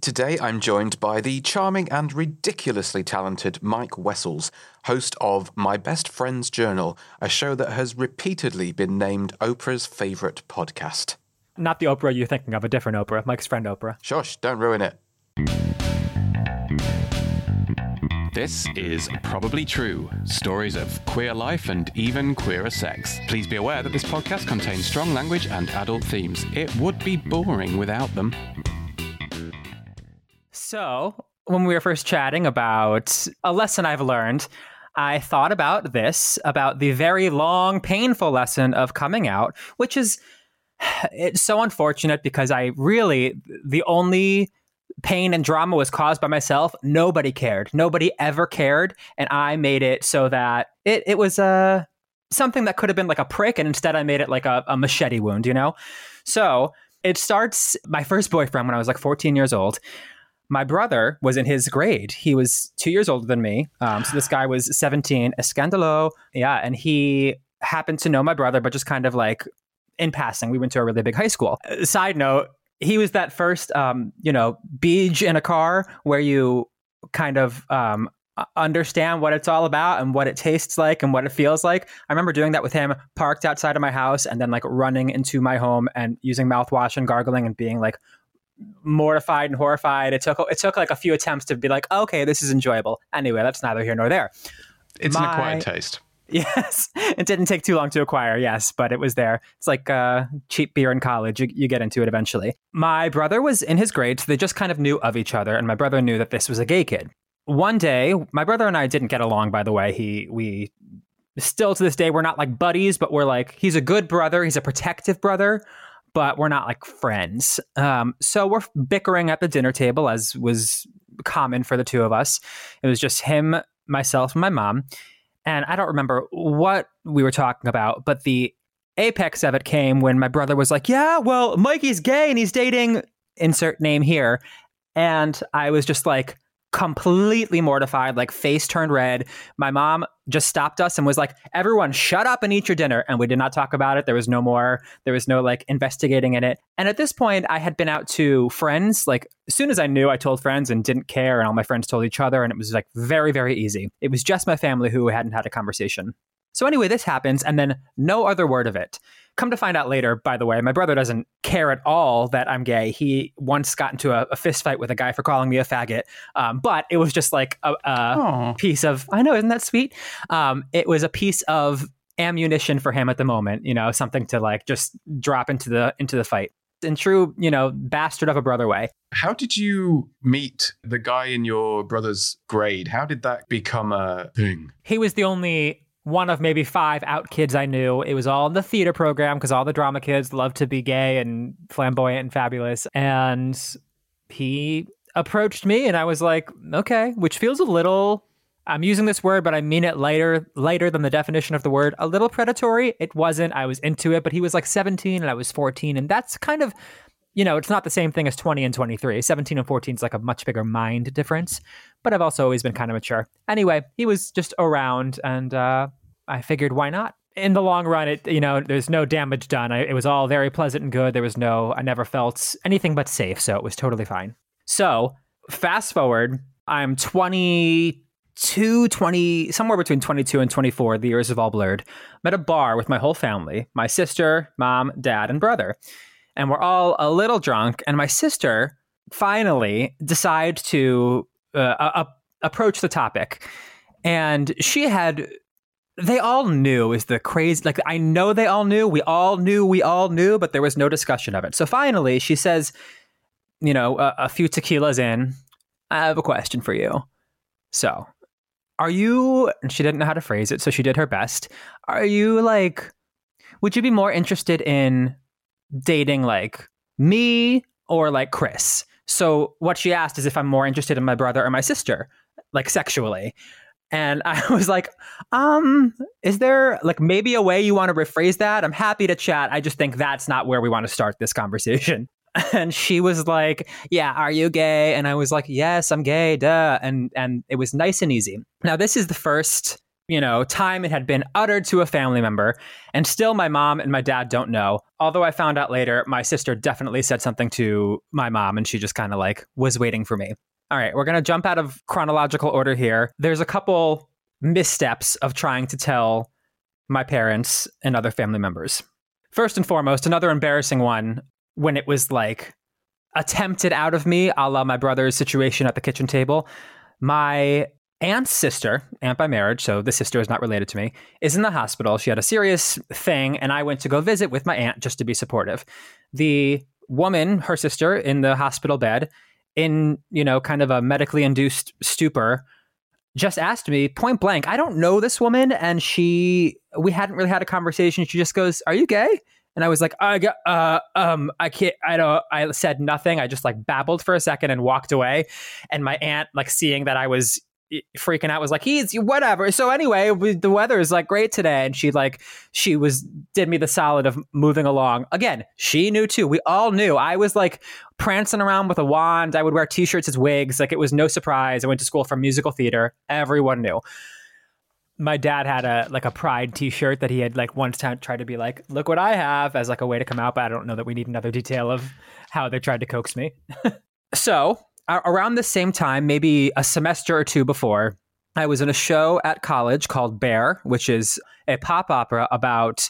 Today I'm joined by the charming and ridiculously talented Mike Wessels, host of My Best Friend's Journal, a show that has repeatedly been named Oprah's favourite podcast. Not the Oprah you're thinking of, a different Oprah, Mike's friend Oprah. Shush, don't ruin it. This is Probably True stories of queer life and even queerer sex. Please be aware that this podcast contains strong language and adult themes. It would be boring without them. So, when we were first chatting about a lesson I've learned, I thought about this, about the very long, painful lesson of coming out, which is it's so unfortunate because I really, the only pain and drama was caused by myself. Nobody cared. Nobody ever cared. And I made it so that it, it was uh, something that could have been like a prick. And instead, I made it like a, a machete wound, you know? So it starts my first boyfriend when I was like 14 years old my brother was in his grade. He was two years older than me. Um, so this guy was 17, Escandalo. Yeah. And he happened to know my brother, but just kind of like in passing. We went to a really big high school. Side note, he was that first, um, you know, beach in a car where you kind of um, understand what it's all about and what it tastes like and what it feels like. I remember doing that with him, parked outside of my house and then like running into my home and using mouthwash and gargling and being like, mortified and horrified. It took it took like a few attempts to be like, okay, this is enjoyable. Anyway, that's neither here nor there. It's My, an acquired taste. Yes, it didn't take too long to acquire. Yes, but it was there. It's like uh, cheap beer in college. You, you get into it eventually. My brother was in his grade, so they just kind of knew of each other, and my brother knew that this was a gay kid. One day, my brother and I didn't get along. By the way, he we still to this day we're not like buddies, but we're like he's a good brother. He's a protective brother but we're not like friends. Um, so we're bickering at the dinner table, as was common for the two of us. It was just him, myself, and my mom. And I don't remember what we were talking about, but the apex of it came when my brother was like, Yeah, well, Mikey's gay and he's dating insert name here. And I was just like, completely mortified, like face turned red. My mom just stopped us and was like, everyone shut up and eat your dinner. And we did not talk about it. There was no more, there was no like investigating in it. And at this point, I had been out to friends. Like, as soon as I knew, I told friends and didn't care. And all my friends told each other. And it was like very, very easy. It was just my family who hadn't had a conversation. So anyway, this happens, and then no other word of it. Come to find out later, by the way, my brother doesn't care at all that I'm gay. He once got into a, a fist fight with a guy for calling me a faggot, um, but it was just like a, a piece of I know, isn't that sweet? Um, it was a piece of ammunition for him at the moment, you know, something to like just drop into the into the fight in true, you know, bastard of a brother way. How did you meet the guy in your brother's grade? How did that become a thing? He was the only one of maybe five out kids I knew. It was all in the theater program because all the drama kids love to be gay and flamboyant and fabulous. And he approached me and I was like, okay, which feels a little I'm using this word, but I mean it lighter lighter than the definition of the word. A little predatory. It wasn't. I was into it, but he was like 17 and I was 14. And that's kind of you know, it's not the same thing as 20 and 23. 17 and 14 is like a much bigger mind difference, but I've also always been kind of mature. Anyway, he was just around and uh, I figured why not? In the long run, it you know, there's no damage done. I, it was all very pleasant and good. There was no, I never felt anything but safe, so it was totally fine. So fast forward, I'm 22, 20, somewhere between 22 and 24. The years have all blurred. I'm at a bar with my whole family, my sister, mom, dad, and brother and we're all a little drunk. And my sister finally decides to uh, approach the topic. And she had, they all knew is the crazy, like, I know they all knew. We all knew, we all knew, but there was no discussion of it. So finally, she says, you know, a, a few tequilas in, I have a question for you. So, are you, and she didn't know how to phrase it, so she did her best. Are you like, would you be more interested in dating like me or like Chris. So what she asked is if I'm more interested in my brother or my sister, like sexually. And I was like, um, is there like maybe a way you want to rephrase that? I'm happy to chat. I just think that's not where we want to start this conversation. And she was like, Yeah, are you gay? And I was like, Yes, I'm gay, duh. And and it was nice and easy. Now, this is the first, you know, time it had been uttered to a family member, and still my mom and my dad don't know. Although I found out later, my sister definitely said something to my mom, and she just kind of like was waiting for me. All right, we're going to jump out of chronological order here. There's a couple missteps of trying to tell my parents and other family members. First and foremost, another embarrassing one when it was like attempted out of me, a la my brother's situation at the kitchen table. My aunt's sister, aunt by marriage, so the sister is not related to me, is in the hospital. She had a serious thing, and I went to go visit with my aunt just to be supportive. The woman, her sister, in the hospital bed, in you know, kind of a medically induced stupor, just asked me point blank. I don't know this woman, and she we hadn't really had a conversation. She just goes, "Are you gay?" And I was like, I got, uh, um, I can't, I don't, I said nothing. I just like babbled for a second and walked away. And my aunt, like seeing that I was freaking out was like he's whatever. So anyway the weather is like great today. And she like she was did me the solid of moving along. Again she knew too. We all knew. I was like prancing around with a wand. I would wear t-shirts as wigs. Like it was no surprise. I went to school for musical theater. Everyone knew. My dad had a like a pride t-shirt that he had like once time tried to be like look what i have as like a way to come out but i don't know that we need another detail of how they tried to coax me. So around the same time maybe a semester or two before i was in a show at college called Bare which is a pop opera about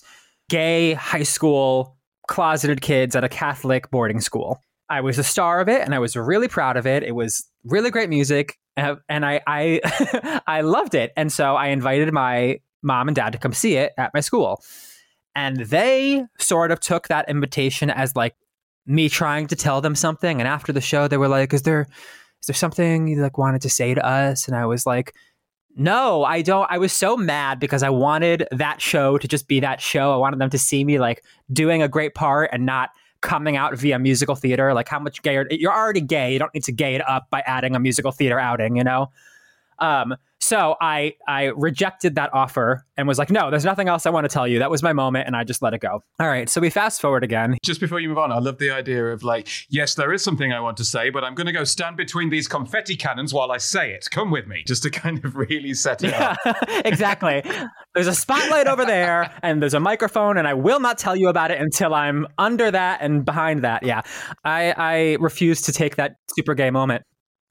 gay high school closeted kids at a catholic boarding school I was a star of it and I was really proud of it. It was really great music uh, and I I I loved it. And so I invited my mom and dad to come see it at my school. And they sort of took that invitation as like me trying to tell them something. And after the show, they were like, "Is there is there something you like wanted to say to us?" And I was like, "No, I don't." I was so mad because I wanted that show to just be that show. I wanted them to see me like doing a great part and not coming out via musical theater. Like how much gayer you're already gay. You don't need to gay it up by adding a musical theater outing, you know? Um, so I I rejected that offer and was like, no, there's nothing else I want to tell you. That was my moment, and I just let it go. All right, so we fast forward again. Just before you move on, I love the idea of like, yes, there is something I want to say, but I'm going to go stand between these confetti cannons while I say it. Come with me, just to kind of really set it yeah, up. exactly. There's a spotlight over there, and there's a microphone, and I will not tell you about it until I'm under that and behind that. Yeah, I I refuse to take that super gay moment.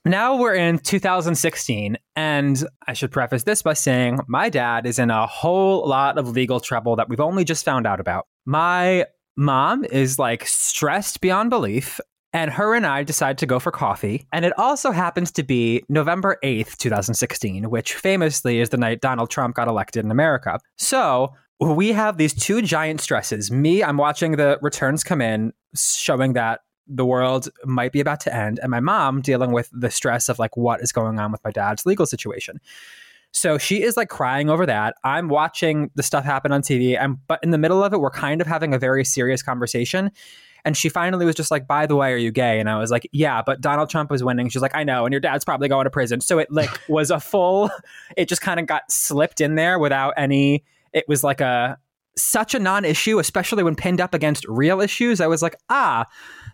Now we're in 2016, and I should preface this by saying my dad is in a whole lot of legal trouble that we've only just found out about. My mom is like stressed beyond belief, and her and I decide to go for coffee. And it also happens to be November 8th, 2016, which famously is the night Donald Trump got elected in America. So we have these two giant stresses. Me, I'm watching the returns come in, showing that the world might be about to end, and my mom dealing with the stress of like what is going on with my dad's legal situation. So she is like crying over that. I'm watching the stuff happen on TV, and but in the middle of it, we're kind of having a very serious conversation. And she finally was just like, "By the way, are you gay?" And I was like, "Yeah, but Donald Trump was winning." She's like, "I know, and your dad's probably going to prison." So it like was a full. It just kind of got slipped in there without any. It was like a such a non-issue, especially when pinned up against real issues. I was like, ah,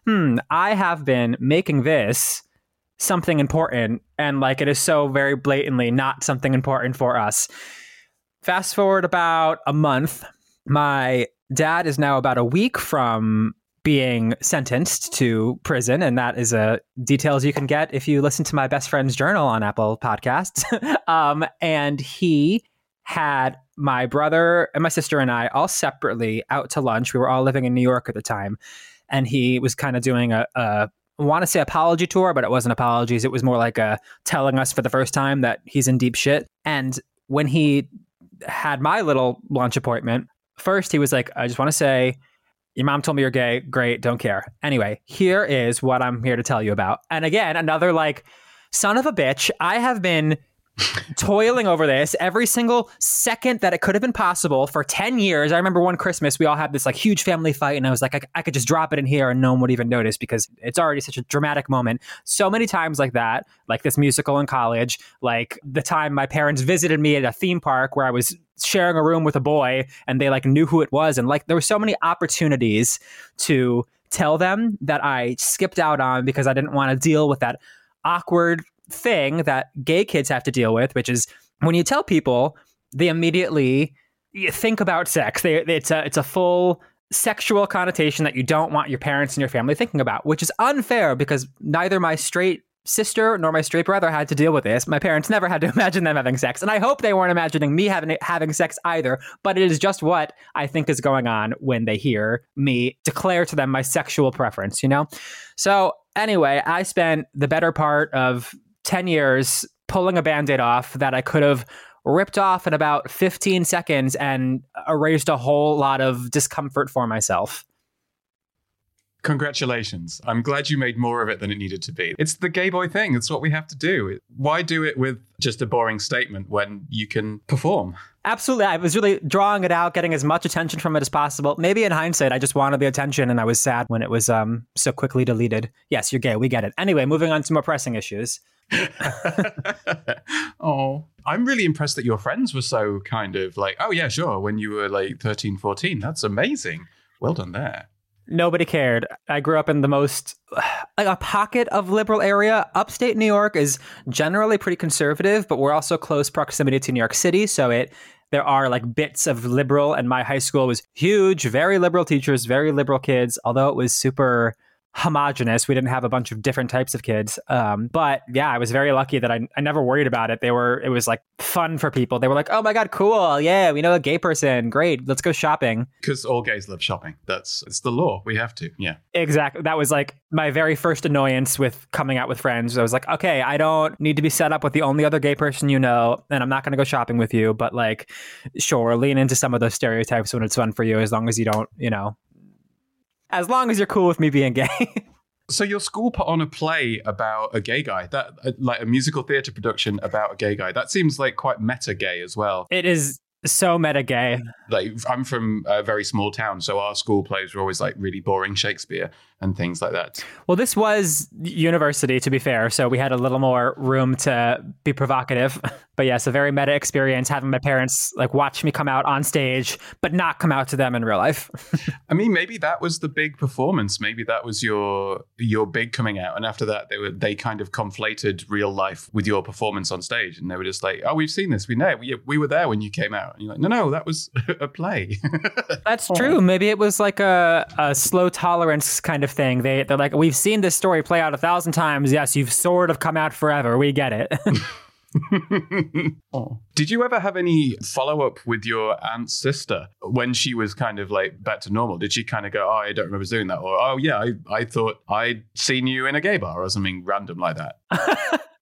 hmm, I have been making this something important, and like it is so very blatantly not something important for us. Fast forward about a month, my dad is now about a week from being sentenced to prison, and that is a details you can get if you listen to my best friend's journal on Apple Podcasts. um, and he had my brother and my sister and I all separately out to lunch. We were all living in New York at the time, and he was kind of doing a, want to say apology tour, but it wasn't apologies. It was more like a telling us for the first time that he's in deep shit. And when he had my little lunch appointment, first he was like, "I just want to say." Your mom told me you're gay. Great, don't care. Anyway, here is what I'm here to tell you about. And again, another like son of a bitch. I have been toiling over this every single second that it could have been possible for 10 years. I remember one Christmas, we all had this like huge family fight, and I was like, I, I could just drop it in here and no one would even notice because it's already such a dramatic moment. So many times like that, like this musical in college, like the time my parents visited me at a theme park where I was sharing a room with a boy and they like knew who it was. And like there were so many opportunities to tell them that I skipped out on because I didn't want to deal with that awkward thing that gay kids have to deal with, which is when you tell people, they immediately think about sex. They, it's a it's a full sexual connotation that you don't want your parents and your family thinking about, which is unfair because neither my straight sister nor my straight brother had to deal with this. My parents never had to imagine them having sex, and I hope they weren't imagining me having having sex either. But it is just what I think is going on when they hear me declare to them my sexual preference. You know. So anyway, I spent the better part of 10 years pulling a band aid off that I could have ripped off in about 15 seconds and erased a whole lot of discomfort for myself. Congratulations. I'm glad you made more of it than it needed to be. It's the gay boy thing. It's what we have to do. Why do it with just a boring statement when you can perform? Absolutely. I was really drawing it out, getting as much attention from it as possible. Maybe in hindsight, I just wanted the attention and I was sad when it was um, so quickly deleted. Yes, you're gay. We get it. Anyway, moving on to more pressing issues. oh, I'm really impressed that your friends were so kind of like, oh, yeah, sure, when you were like 13, 14. That's amazing. Well done there. Nobody cared. I grew up in the most like a pocket of liberal area. Upstate New York is generally pretty conservative, but we're also close proximity to New York City, so it there are like bits of liberal and my high school was huge, very liberal teachers, very liberal kids, although it was super homogenous. We didn't have a bunch of different types of kids. Um, but yeah, I was very lucky that I, I never worried about it. They were, it was like fun for people. They were like, oh my God, cool. Yeah, we know a gay person. Great. Let's go shopping. Because all gays love shopping. That's, it's the law. We have to. Yeah. Exactly. That was like my very first annoyance with coming out with friends. I was like, okay, I don't need to be set up with the only other gay person you know, and I'm not going to go shopping with you. But like, sure, lean into some of those stereotypes when it's fun for you, as long as you don't, you know, as long as you're cool with me being gay. so your school put on a play about a gay guy that uh, like a musical theater production about a gay guy that seems like quite meta gay as well it is so meta gay. Like I'm from a very small town, so our school plays were always like really boring Shakespeare and things like that. Well, this was university, to be fair, so we had a little more room to be provocative. But yes, a very meta experience having my parents like watch me come out on stage, but not come out to them in real life. I mean, maybe that was the big performance. Maybe that was your your big coming out, and after that, they were they kind of conflated real life with your performance on stage, and they were just like, "Oh, we've seen this. We know. We, we were there when you came out." And you're like, "No, no, that was a play." That's oh. true. Maybe it was like a, a slow tolerance kind of thing. They they're like, we've seen this story play out a thousand times. Yes, you've sort of come out forever. We get it. oh. Did you ever have any follow up with your aunt's sister when she was kind of like back to normal? Did she kind of go, "Oh, I don't remember doing that," or "Oh, yeah, I, I thought I'd seen you in a gay bar" or something random like that?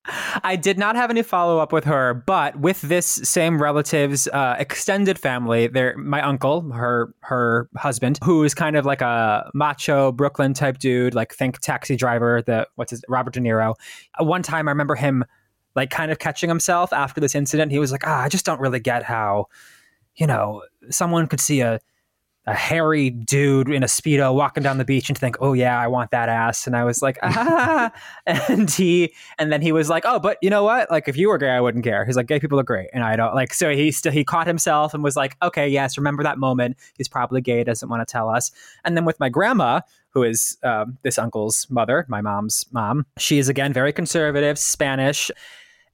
I did not have any follow up with her, but with this same relative's uh, extended family, there, my uncle, her her husband, who is kind of like a macho Brooklyn type dude, like think taxi driver, the what's his Robert De Niro. One time, I remember him like kind of catching himself after this incident. He was like, "Ah, I just don't really get how, you know, someone could see a." a hairy dude in a speedo walking down the beach and think, "Oh yeah, I want that ass." And I was like, "Ah!" and he, and then he was like, "Oh, but you know what? Like, if you were gay, I wouldn't care." He's like, "Gay people are great," and I don't like. So he still he caught himself and was like, "Okay, yes, remember that moment? He's probably gay, doesn't want to tell us." And then with my grandma, who is um, this uncle's mother, my mom's mom, she is again very conservative, Spanish,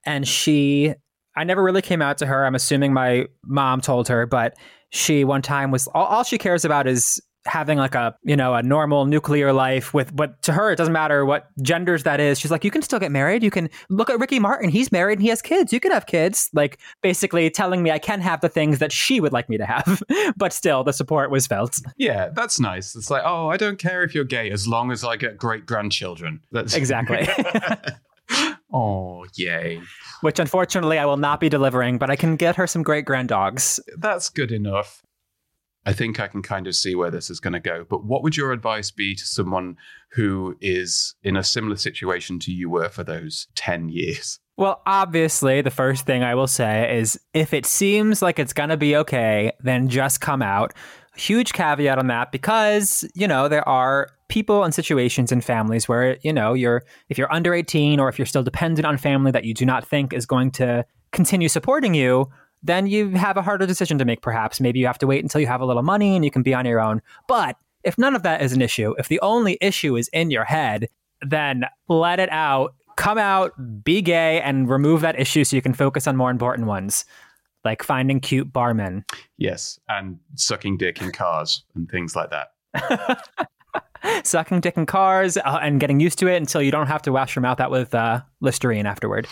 and she. I never really came out to her. I'm assuming my mom told her, but she one time was all, all she cares about is having like a you know a normal nuclear life with but to her it doesn't matter what genders that is. She's like you can still get married. You can look at ricky martin. He's married and he has kids. You can have kids. Like basically telling me i can have the things that she would like me to have but still the support was felt. Yeah that's nice. It's like oh i don't care if you're gay as long as i get great grandchildren that's exactly Oh, yay. Which unfortunately I will not be delivering, but I can get her some great grand dogs. That's good enough. I think I can kind of see where this is going to go. But what would your advice be to someone who is in a similar situation to you were for those 10 years? Well, obviously, the first thing I will say is if it seems like it's going to be okay, then just come out. Huge caveat on that because, you know, there are people and situations in families where, you know, you're if you're under 18 or if you're still dependent on family that you do not think is going to continue supporting you, then you have a harder decision to make, perhaps. Maybe you have to wait until you have a little money and you can be on your own. But if none of that is an issue, if the only issue is in your head, then let it out. Come out, be gay, and remove that issue so you can focus on more important ones, like finding cute barmen. Yes, and sucking dick in cars and things like that. Sucking dick in cars uh, and getting used to it until you don't have to wash your mouth out with uh, Listerine afterward.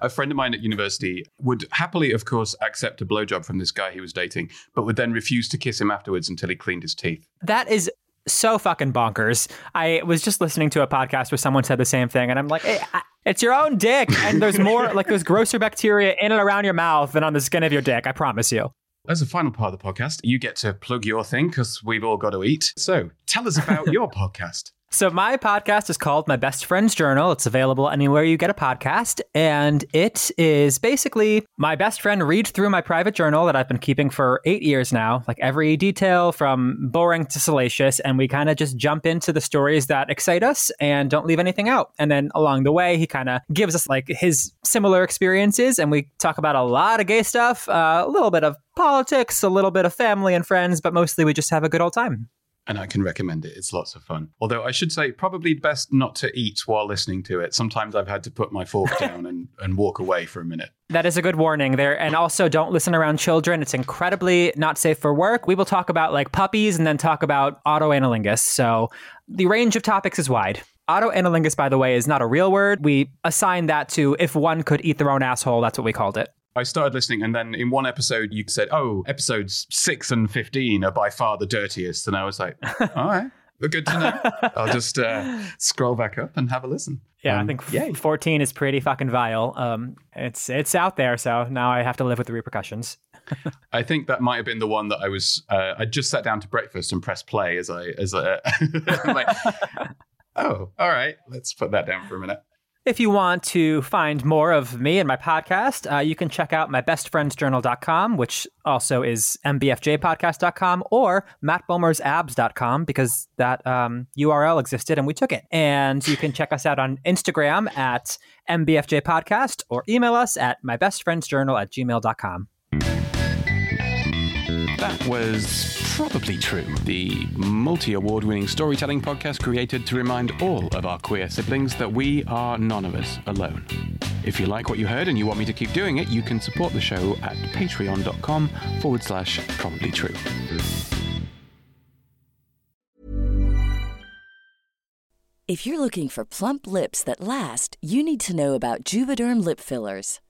A friend of mine at university would happily, of course, accept a blowjob from this guy he was dating, but would then refuse to kiss him afterwards until he cleaned his teeth. That is so fucking bonkers. I was just listening to a podcast where someone said the same thing, and I'm like, hey, it's your own dick, and there's more like there's grosser bacteria in and around your mouth than on the skin of your dick. I promise you. As a final part of the podcast, you get to plug your thing because we've all got to eat. So tell us about your podcast. So, my podcast is called My Best Friend's Journal. It's available anywhere you get a podcast. And it is basically my best friend reads through my private journal that I've been keeping for eight years now, like every detail from boring to salacious. And we kind of just jump into the stories that excite us and don't leave anything out. And then along the way, he kind of gives us like his similar experiences. And we talk about a lot of gay stuff, uh, a little bit of politics, a little bit of family and friends, but mostly we just have a good old time and I can recommend it. It's lots of fun. Although I should say, probably best not to eat while listening to it. Sometimes I've had to put my fork down and, and walk away for a minute. That is a good warning there. And also, don't listen around children. It's incredibly not safe for work. We will talk about like puppies and then talk about autoanalingus. So the range of topics is wide. Autoanalingus, by the way, is not a real word. We assign that to if one could eat their own asshole. That's what we called it. I started listening, and then in one episode, you said, "Oh, episodes six and fifteen are by far the dirtiest," and I was like, "All right." Good to know. I'll just uh, scroll back up and have a listen. Yeah, um, I think yay. 14 is pretty fucking vile. Um, it's it's out there, so now I have to live with the repercussions. I think that might have been the one that I was. Uh, I just sat down to breakfast and pressed play as I as I, like, oh, all right, let's put that down for a minute. If you want to find more of me and my podcast, uh, you can check out my bestfriendsjournal.com, which also is mbfjpodcast.com or mattbomersabs.com because that um, URL existed and we took it. And you can check us out on Instagram at mbfjpodcast or email us at mybestfriendsjournal at gmail.com. Was probably true. The multi award winning storytelling podcast created to remind all of our queer siblings that we are none of us alone. If you like what you heard and you want me to keep doing it, you can support the show at patreon.com forward slash probably true. If you're looking for plump lips that last, you need to know about Juvederm lip fillers.